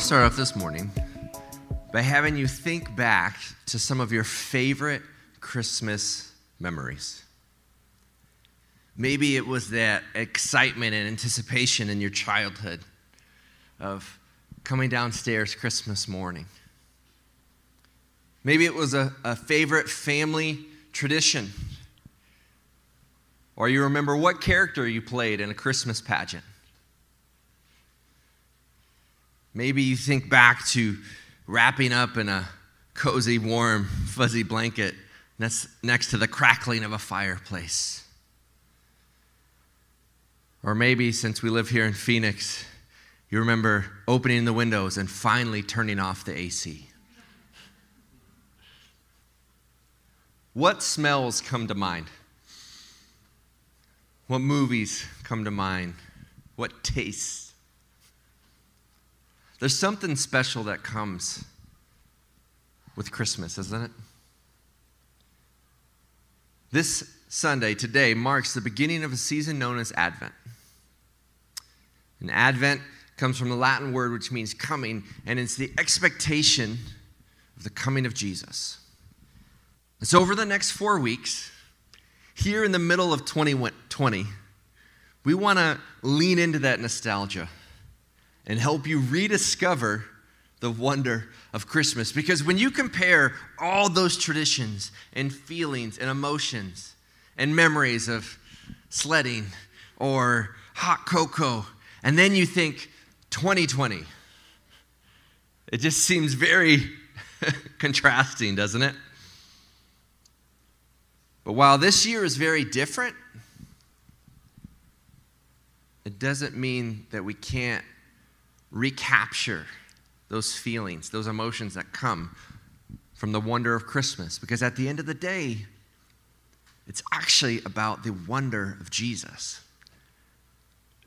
to start off this morning by having you think back to some of your favorite Christmas memories. Maybe it was that excitement and anticipation in your childhood of coming downstairs Christmas morning. Maybe it was a, a favorite family tradition. Or you remember what character you played in a Christmas pageant. Maybe you think back to wrapping up in a cozy, warm, fuzzy blanket next, next to the crackling of a fireplace. Or maybe since we live here in Phoenix, you remember opening the windows and finally turning off the AC. What smells come to mind? What movies come to mind? What tastes? There's something special that comes with Christmas, isn't it? This Sunday, today, marks the beginning of a season known as Advent. And Advent comes from the Latin word which means coming, and it's the expectation of the coming of Jesus. And So, over the next four weeks, here in the middle of 2020, we want to lean into that nostalgia and help you rediscover the wonder of Christmas. Because when you compare all those traditions and feelings and emotions and memories of sledding or hot cocoa, and then you think 2020, it just seems very contrasting, doesn't it? But while this year is very different, it doesn't mean that we can't recapture those feelings, those emotions that come from the wonder of Christmas. Because at the end of the day, it's actually about the wonder of Jesus.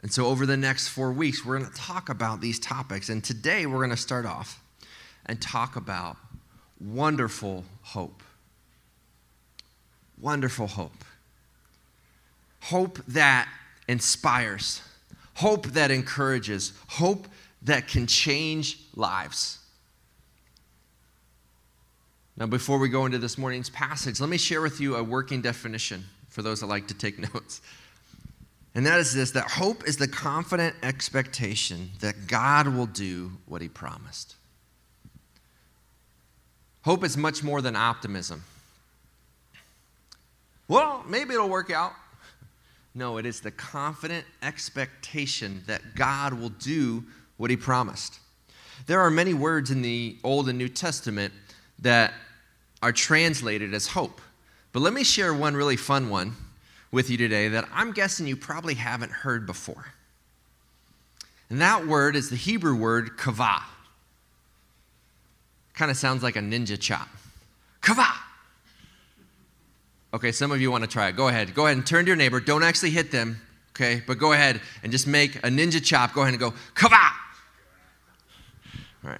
And so, over the next four weeks, we're going to talk about these topics. And today, we're going to start off and talk about wonderful hope wonderful hope. Hope that inspires, hope that encourages, hope that can change lives. Now, before we go into this morning's passage, let me share with you a working definition for those that like to take notes. And that is this that hope is the confident expectation that God will do what he promised. Hope is much more than optimism. Well, maybe it'll work out. No, it is the confident expectation that God will do what he promised. There are many words in the Old and New Testament that are translated as hope. But let me share one really fun one with you today that I'm guessing you probably haven't heard before. And that word is the Hebrew word kavah. Kind of sounds like a ninja chop. Kavah. Okay, some of you want to try it. Go ahead. Go ahead and turn to your neighbor. Don't actually hit them, okay? But go ahead and just make a ninja chop. Go ahead and go, kava! Right.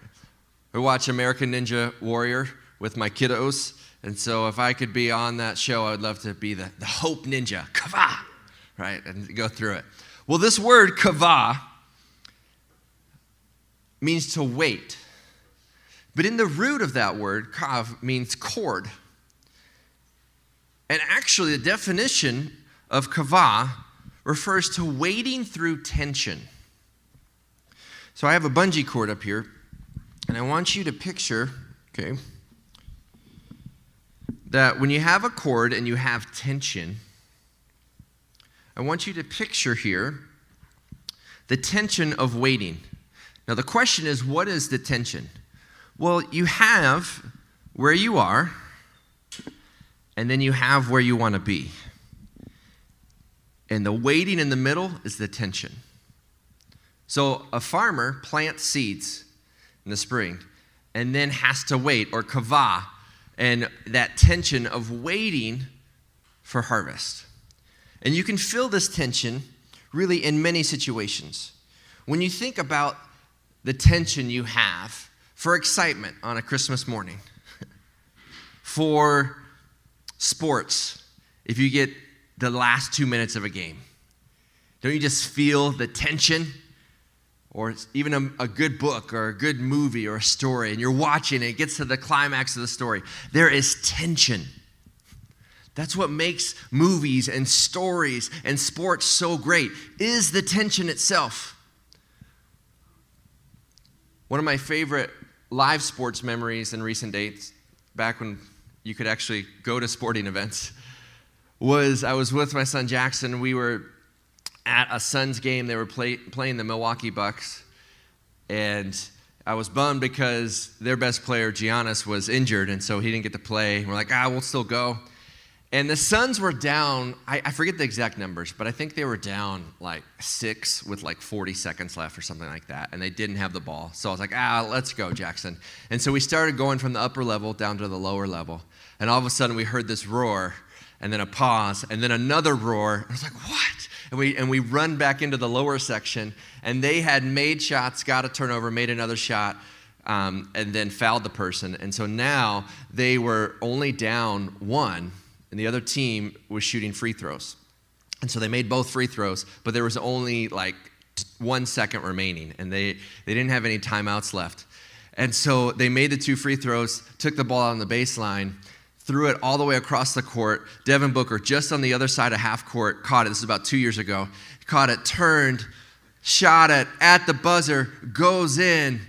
We watch American Ninja Warrior with my kiddos. And so if I could be on that show, I would love to be the, the Hope Ninja, kava, right? And go through it. Well, this word kava means to wait. But in the root of that word, kav means cord. And actually, the definition of kava refers to wading through tension. So I have a bungee cord up here, and I want you to picture, okay, that when you have a cord and you have tension, I want you to picture here the tension of waiting. Now, the question is, what is the tension? Well, you have where you are, and then you have where you want to be. And the waiting in the middle is the tension. So a farmer plants seeds in the spring and then has to wait, or kava, and that tension of waiting for harvest. And you can feel this tension really in many situations. When you think about the tension you have for excitement on a Christmas morning, for sports, if you get the last two minutes of a game, don't you just feel the tension? Or even a, a, good book or a good movie or a story, and you're watching it, it gets to the climax of the story, there is tension. That's what makes movies and stories and sports so great, is the tension itself. One of my favorite live sports memories in recent dates, back when you could actually go to sporting events, was I was with my son Jackson. We were at a Suns game. They were play, playing the Milwaukee Bucks. And I was bummed because their best player, Giannis, was injured. And so he didn't get to play. We're like, ah, we'll still go. And the Suns were down, I, I, forget the exact numbers, but I think they were down like six with like 40 seconds left or something like that. And they didn't have the ball. So I was like, ah, let's go, Jackson. And so we started going from the upper level down to the lower level. And all of a sudden we heard this roar and then a pause and then another roar. I was like, what? And we, and we run back into the lower section. And they had made shots, got a turnover, made another shot. Um, and then fouled the person. And so now they were only down one and the other team was shooting free throws. And so they made both free throws, but there was only like one second remaining, and they, they didn't have any timeouts left. And so they made the two free throws, took the ball on the baseline, threw it all the way across the court. Devin Booker, just on the other side of half court, caught it. This is about two years ago. Caught it, turned, shot it at the buzzer, goes in,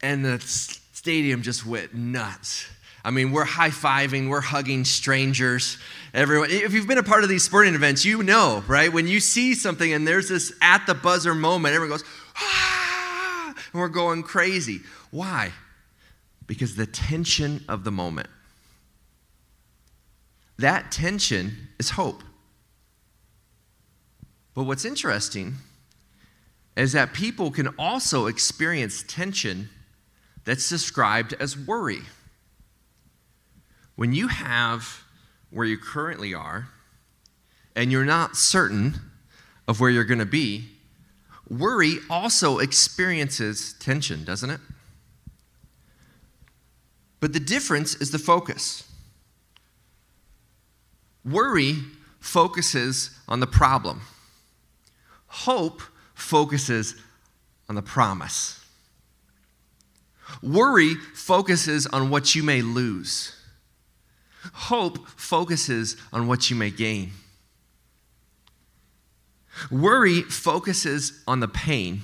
and the stadium just went nuts. I mean, we're high fiving, we're hugging strangers. Everyone, if you've been a part of these sporting events, you know, right? When you see something and there's this at the buzzer moment, everyone goes, ah, and we're going crazy. Why? Because the tension of the moment. That tension is hope. But what's interesting is that people can also experience tension that's described as worry. When you have where you currently are and you're not certain of where you're going to be, worry also experiences tension, doesn't it? But the difference is the focus. Worry focuses on the problem, hope focuses on the promise. Worry focuses on what you may lose. Hope focuses on what you may gain. Worry focuses on the pain.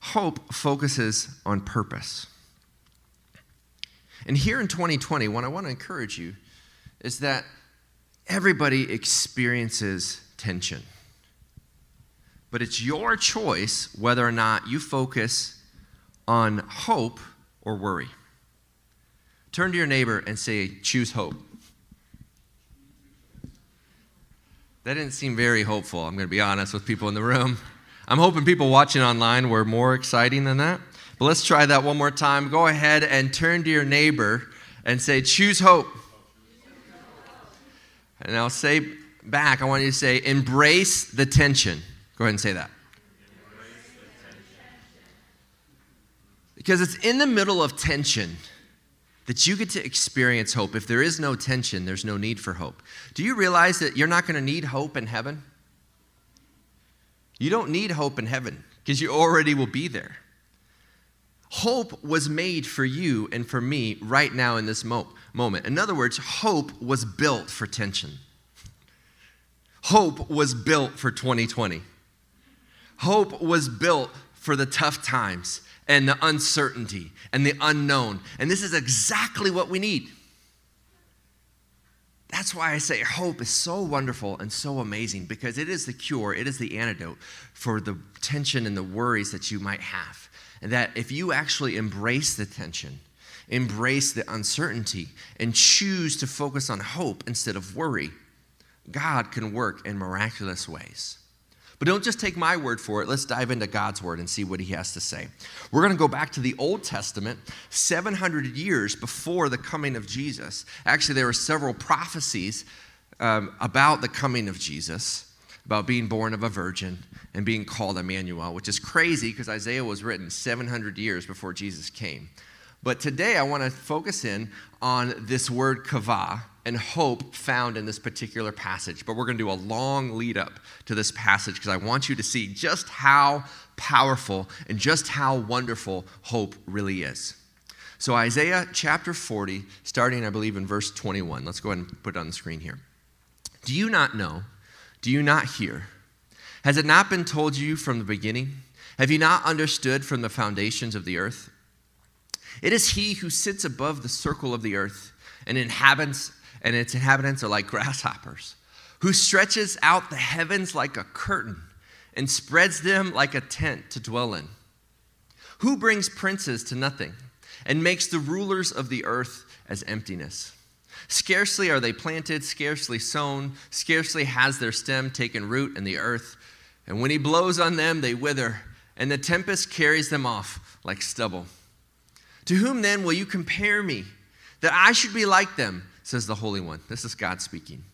Hope focuses on purpose. And here in 2020, what I want to encourage you is that everybody experiences tension. But it's your choice whether or not you focus on hope or worry. Turn to your neighbor and say, Choose hope. That didn't seem very hopeful, I'm going to be honest with people in the room. I'm hoping people watching online were more exciting than that. But let's try that one more time. Go ahead and turn to your neighbor and say, Choose hope. And I'll say back, I want you to say, Embrace the tension. Go ahead and say that. Because it's in the middle of tension that you get to experience hope. If there is no tension, there's no need for hope. Do you realize that you're not going to need hope in heaven? You don't need hope in heaven because you already will be there. Hope was made for you and for me right now in this mo- moment. In other words, hope was built for tension. Hope was built for 2020. Hope was built for the tough times and the uncertainty and the unknown. And this is exactly what we need. That's why I say hope is so wonderful and so amazing because it is the cure, it is the antidote for the tension and the worries that you might have. And that if you actually embrace the tension, embrace the uncertainty, and choose to focus on hope instead of worry, God can work in miraculous ways. But don't just take my word for it. Let's dive into God's word and see what he has to say. We're going to go back to the Old Testament, 700 years before the coming of Jesus. Actually, there were several prophecies um, about the coming of Jesus, about being born of a virgin and being called Emmanuel, which is crazy because Isaiah was written 700 years before Jesus came. But today I want to focus in on this word kavah, and hope found in this particular passage, but we're going to do a long lead up to this passage because I want you to see just how powerful and just how wonderful hope really is. So, Isaiah chapter 40, starting, I believe, in verse 21. Let's go ahead and put it on the screen here. Do you not know? Do you not hear? Has it not been told you from the beginning? Have you not understood from the foundations of the earth? It is he who sits above the circle of the earth and inhabits and its inhabitants are like grasshoppers, who stretches out the heavens like a curtain and spreads them like a tent to dwell in, who brings princes to nothing and makes the rulers of the earth as emptiness. Scarcely are they planted, scarcely sown, scarcely has their stem taken root in the earth. And when he blows on them, they wither, and the tempest carries them off like stubble. To whom then will you compare me, that I should be like them? says the Holy One. This is God speaking.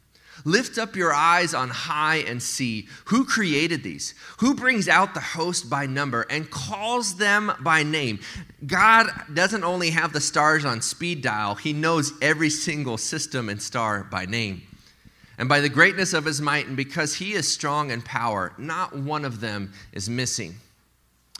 Lift up your eyes on high and see who created these, who brings out the host by number and calls them by name. God doesn't only have the stars on speed dial, He knows every single system and star by name. And by the greatness of His might, and because He is strong in power, not one of them is missing.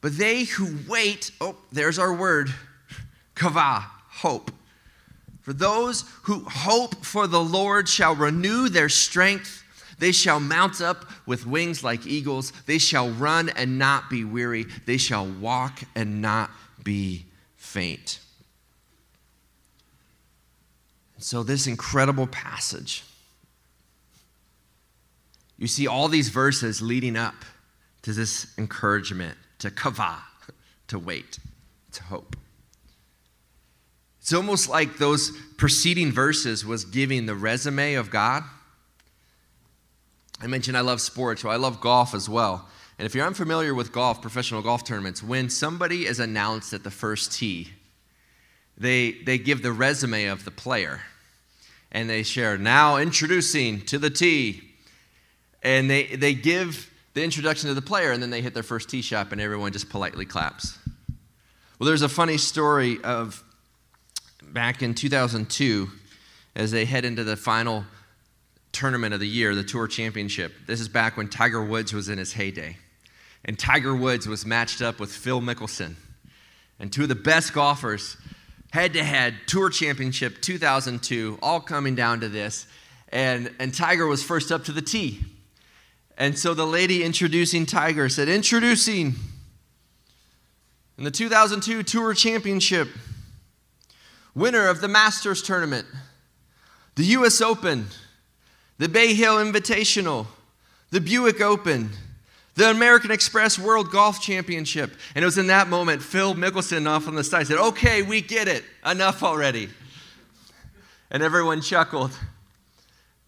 But they who wait, oh, there's our word, kava, hope. For those who hope for the Lord shall renew their strength. They shall mount up with wings like eagles. They shall run and not be weary. They shall walk and not be faint. So, this incredible passage, you see all these verses leading up to this encouragement to kava, to wait, to hope. It's almost like those preceding verses was giving the resume of God. I mentioned I love sports, so I love golf as well. And if you're unfamiliar with golf, professional golf tournaments, when somebody is announced at the first tee, they, they give the resume of the player and they share, now introducing to the tee. And they, they give the introduction to the player, and then they hit their first tee shot, and everyone just politely claps. Well, there's a funny story of back in 2002 as they head into the final tournament of the year, the Tour Championship. This is back when Tiger Woods was in his heyday. And Tiger Woods was matched up with Phil Mickelson. And two of the best golfers, head to head, Tour Championship 2002, all coming down to this. And, and Tiger was first up to the tee. And so the lady introducing Tiger said, Introducing in the 2002 Tour Championship, winner of the Masters Tournament, the U.S. Open, the Bay Hill Invitational, the Buick Open, the American Express World Golf Championship. And it was in that moment, Phil Mickelson off on the side said, Okay, we get it. Enough already. And everyone chuckled.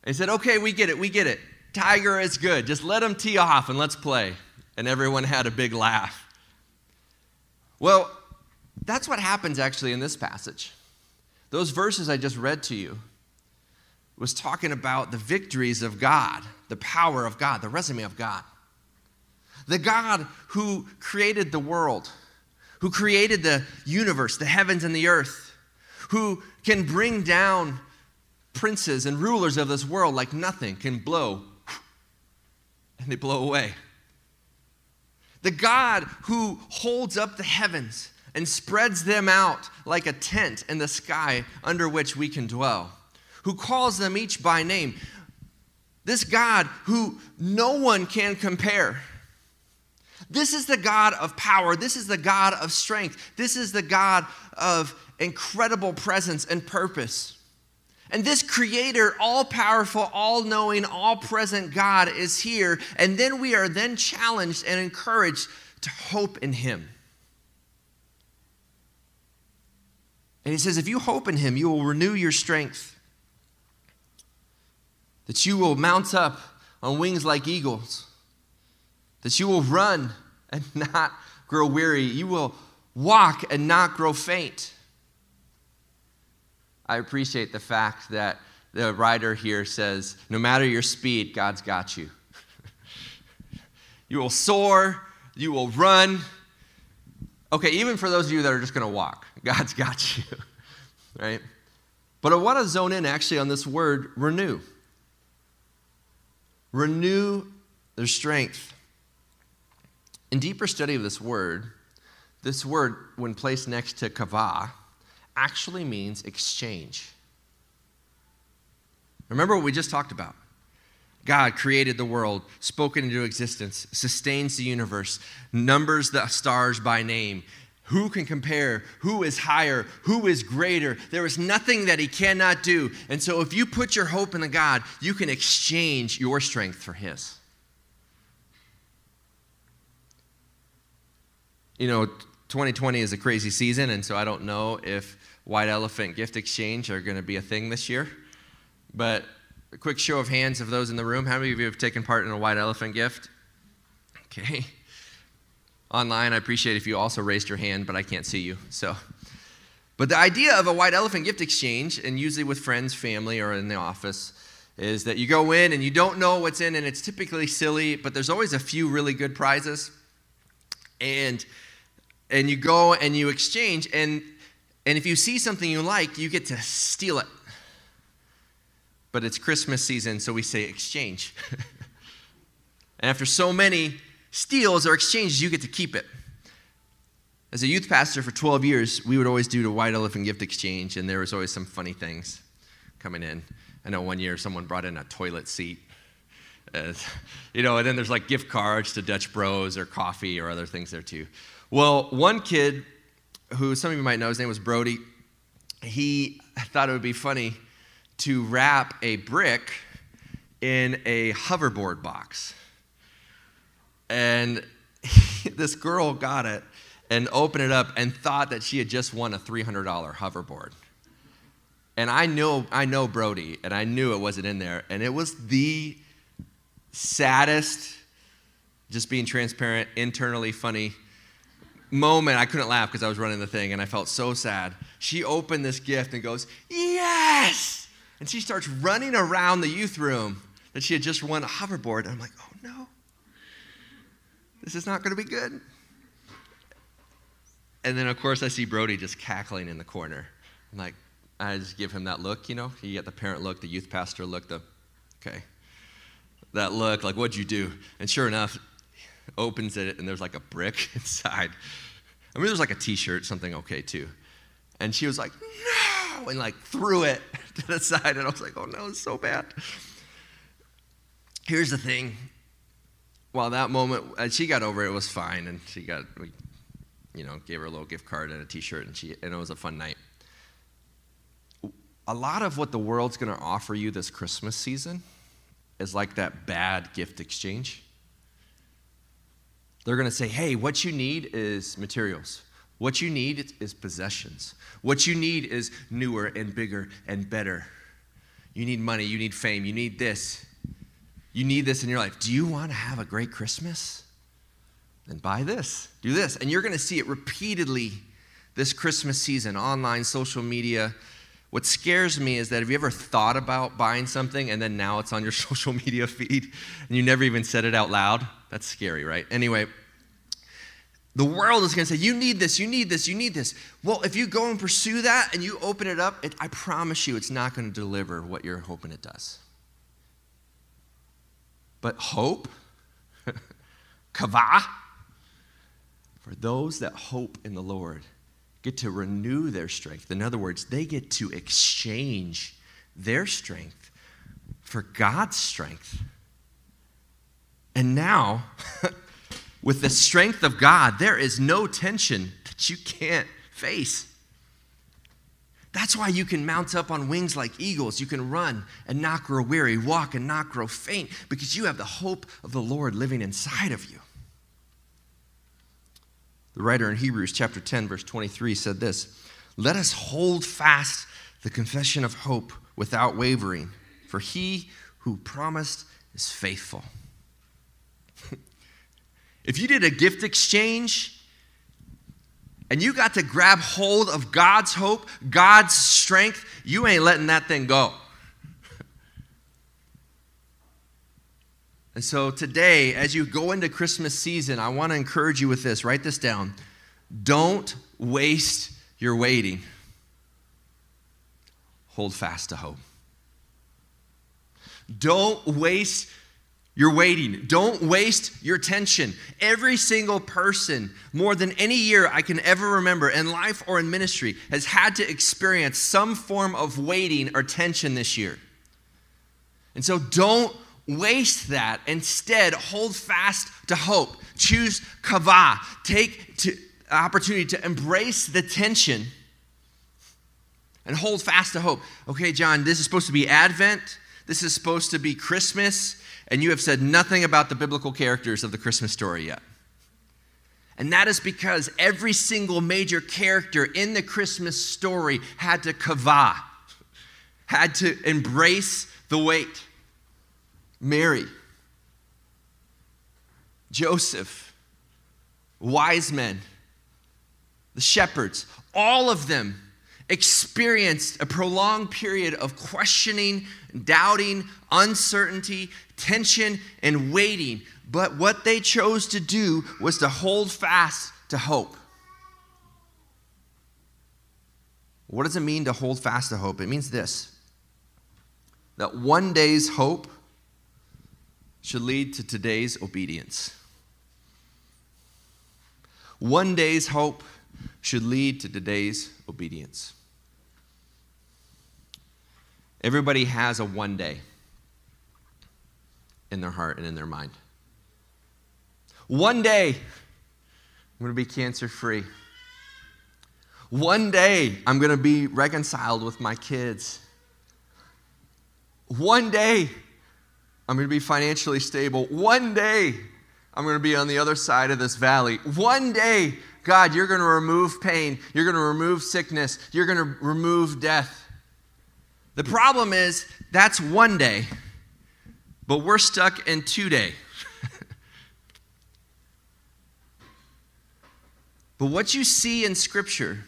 He said, Okay, we get it. We get it. Tiger is good. Just let him tee off and let's play. And everyone had a big laugh. Well, that's what happens actually in this passage. Those verses I just read to you was talking about the victories of God, the power of God, the resume of God. The God who created the world, who created the universe, the heavens and the earth, who can bring down princes and rulers of this world like nothing can blow and they blow away. The God who holds up the heavens and spreads them out like a tent in the sky under which we can dwell, who calls them each by name. This God who no one can compare. This is the God of power. This is the God of strength. This is the God of incredible presence and purpose. And this creator, all powerful, all knowing, all present God is here. And then we are then challenged and encouraged to hope in him. And he says, if you hope in him, you will renew your strength. that you will mount up on wings like eagles, that you will run and not grow weary, you will walk and not grow faint. I appreciate the fact that the writer here says, no matter your speed, God's got you. you will soar, you will run. Okay, even for those of you that are just going to walk, God's got you, right? But I want to zone in actually on this word renew. Renew their strength. In deeper study of this word, this word, when placed next to kavah, actually means exchange. Remember what we just talked about. God created the world, spoken into existence, sustains the universe, numbers the stars by name. Who can compare? Who is higher? Who is greater? There is nothing that he cannot do. And so, if you put your hope in the God, you can exchange your strength for his. You know, 2020 is a crazy season, and so I don't know if white elephant gift exchange are going to be a thing this year. But a quick show of hands of those in the room. How many of you have taken part in a white elephant gift? Okay. Online, I appreciate if you also raised your hand, but I can't see you. So, but the idea of a white elephant gift exchange, and usually with friends, family, or in the office, is that you go in and you don't know what's in, and it's typically silly, but there's always a few really good prizes. And and you go and you exchange, and and if you see something you like, you get to steal it. But it's Christmas season, so we say exchange. and after so many steals or exchanges, you get to keep it. As a youth pastor for 12 years, we would always do the white elephant gift exchange, and there was always some funny things coming in. I know one year someone brought in a toilet seat. You know, and then there's like gift cards to Dutch Bros or coffee or other things there too. Well, one kid who some of you might know, his name was Brody, he thought it would be funny to wrap a brick in a hoverboard box. And this girl got it and opened it up and thought that she had just won a $300 hoverboard. And I know, I know Brody, and I knew it wasn't in there. And it was the saddest, just being transparent, internally funny moment, I couldn't laugh because I was running the thing and I felt so sad. She opened this gift and goes, Yes! And she starts running around the youth room that she had just won a hoverboard. And I'm like, Oh no, this is not going to be good. And then, of course, I see Brody just cackling in the corner. I'm like, I just give him that look, you know? You get the parent look, the youth pastor look, the, okay. That look, like, what'd you do? And sure enough, opens it, and there's like a brick inside. I mean, there's like a t shirt, something okay too. And she was like, no, and like threw it to the side. And I was like, oh no, it's so bad. Here's the thing. While that moment, and she got over it, it was fine. And she got, we, you know, gave her a little gift card and a t shirt, and, she, and it was a fun night. A lot of what the world's going to offer you this Christmas season is like that bad gift exchange. They're going to say, hey, what you need is materials. What you need is possessions. What you need is newer and bigger and better. You need money, you need fame, you need this. You need this in your life. Do you want to have a great Christmas? Then buy this, do this. And you're going to see it repeatedly this Christmas season, online, social media. What scares me is that have you ever thought about buying something and then now it's on your social media feed and you never even said it out loud? That's scary, right? Anyway, the world is going to say, You need this, you need this, you need this. Well, if you go and pursue that and you open it up, it, I promise you it's not going to deliver what you're hoping it does. But hope, kavah, for those that hope in the Lord, get to renew their strength. In other words, they get to exchange their strength for God's strength. And now, with the strength of God, there is no tension that you can't face. That's why you can mount up on wings like eagles. You can run and not grow weary, walk and not grow faint, because you have the hope of the Lord living inside of you. The writer in Hebrews chapter 10, verse 23 said this Let us hold fast the confession of hope without wavering, for he who promised is faithful. if you did a gift exchange and you got to grab hold of God's hope, God's strength, you ain't letting that thing go. So today, as you go into Christmas season, I want to encourage you with this. Write this down. Don't waste your waiting. Hold fast to hope. Don't waste your waiting. Don't waste your tension. Every single person, more than any year I can ever remember in life or in ministry, has had to experience some form of waiting or tension this year. And so don't waste that. Instead, hold fast to hope. Choose kava. Take to, opportunity to embrace the tension and hold fast to hope. Okay, John, this is supposed to be Advent. This is supposed to be Christmas. And you have said nothing about the biblical characters of the Christmas story yet. And that is because every single major character in the Christmas story had to kava, had to embrace the wait. Mary, Joseph, wise men, the shepherds, all of them experienced a prolonged period of questioning, doubting, uncertainty, tension, and waiting. But what they chose to do was to hold fast to hope. What does it mean to hold fast to hope? It means this that one day's hope should lead to today's obedience. One day's hope should lead to today's obedience. Everybody has a one day in their heart and in their mind. One day, I'm going to be cancer free. One day, I'm going to be reconciled with my kids. One day, I'm going to be financially stable. One day, I'm going to be on the other side of this valley. One day, God, you're going to remove pain. You're going to remove sickness. You're going to remove death. The problem is, that's one day, but we're stuck in two day. but what you see in Scripture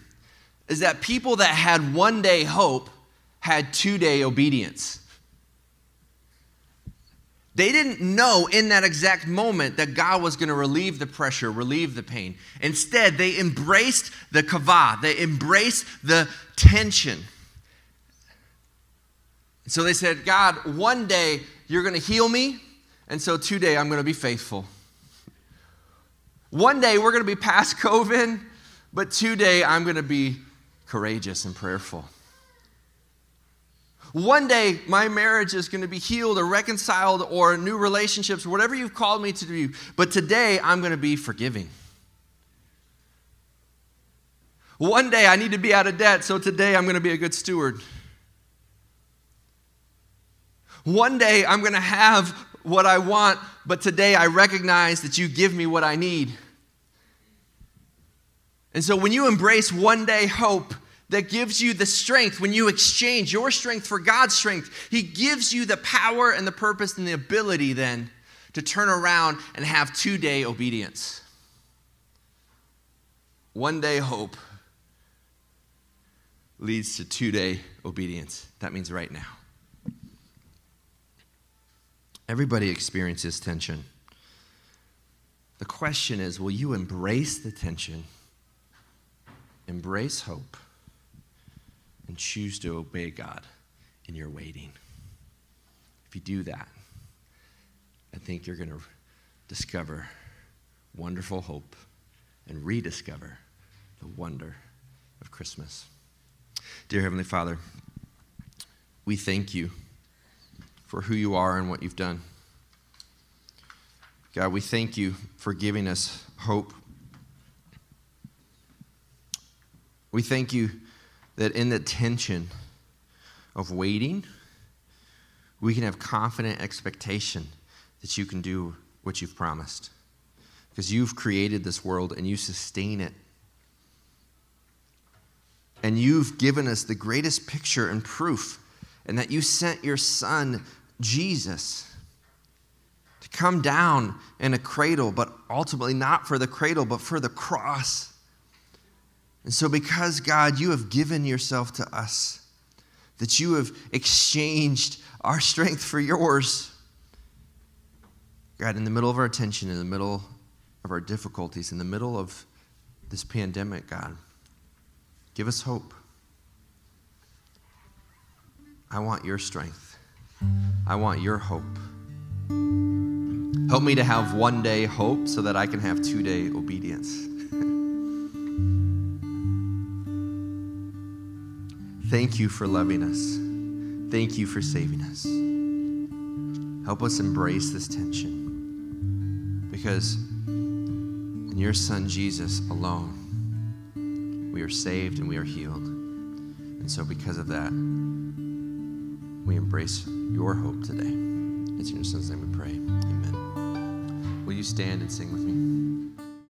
is that people that had one day hope had two day obedience. They didn't know in that exact moment that God was going to relieve the pressure, relieve the pain. Instead, they embraced the kava, they embraced the tension. So they said, God, one day you're going to heal me, and so today I'm going to be faithful. One day we're going to be past COVID, but today I'm going to be courageous and prayerful. One day, my marriage is going to be healed or reconciled or new relationships, whatever you've called me to do. But today, I'm going to be forgiving. One day, I need to be out of debt, so today, I'm going to be a good steward. One day, I'm going to have what I want, but today, I recognize that you give me what I need. And so, when you embrace one day hope, that gives you the strength when you exchange your strength for God's strength. He gives you the power and the purpose and the ability then to turn around and have two day obedience. One day hope leads to two day obedience. That means right now. Everybody experiences tension. The question is will you embrace the tension, embrace hope? And choose to obey God in your waiting. If you do that, I think you're going to discover wonderful hope and rediscover the wonder of Christmas. Dear Heavenly Father, we thank you for who you are and what you've done. God, we thank you for giving us hope. We thank you that in the tension of waiting, we can have confident expectation that you can do what you've promised. Because you've created this world and you sustain it. And you've given us the greatest picture and proof, and that you sent your son Jesus to come down in a cradle, but ultimately not for the cradle, but for the cross. And so, because God, you have given yourself to us, that you have exchanged our strength for yours. God, in the middle of our tension, in the middle of our difficulties, in the middle of this pandemic, God, give us hope. I want your strength. I want your hope. Help me to have one day hope so that I can have two day obedience. Thank you for loving us. Thank you for saving us. Help us embrace this tension because in your Son Jesus alone, we are saved and we are healed. And so, because of that, we embrace your hope today. It's in your Son's name we pray. Amen. Will you stand and sing with me?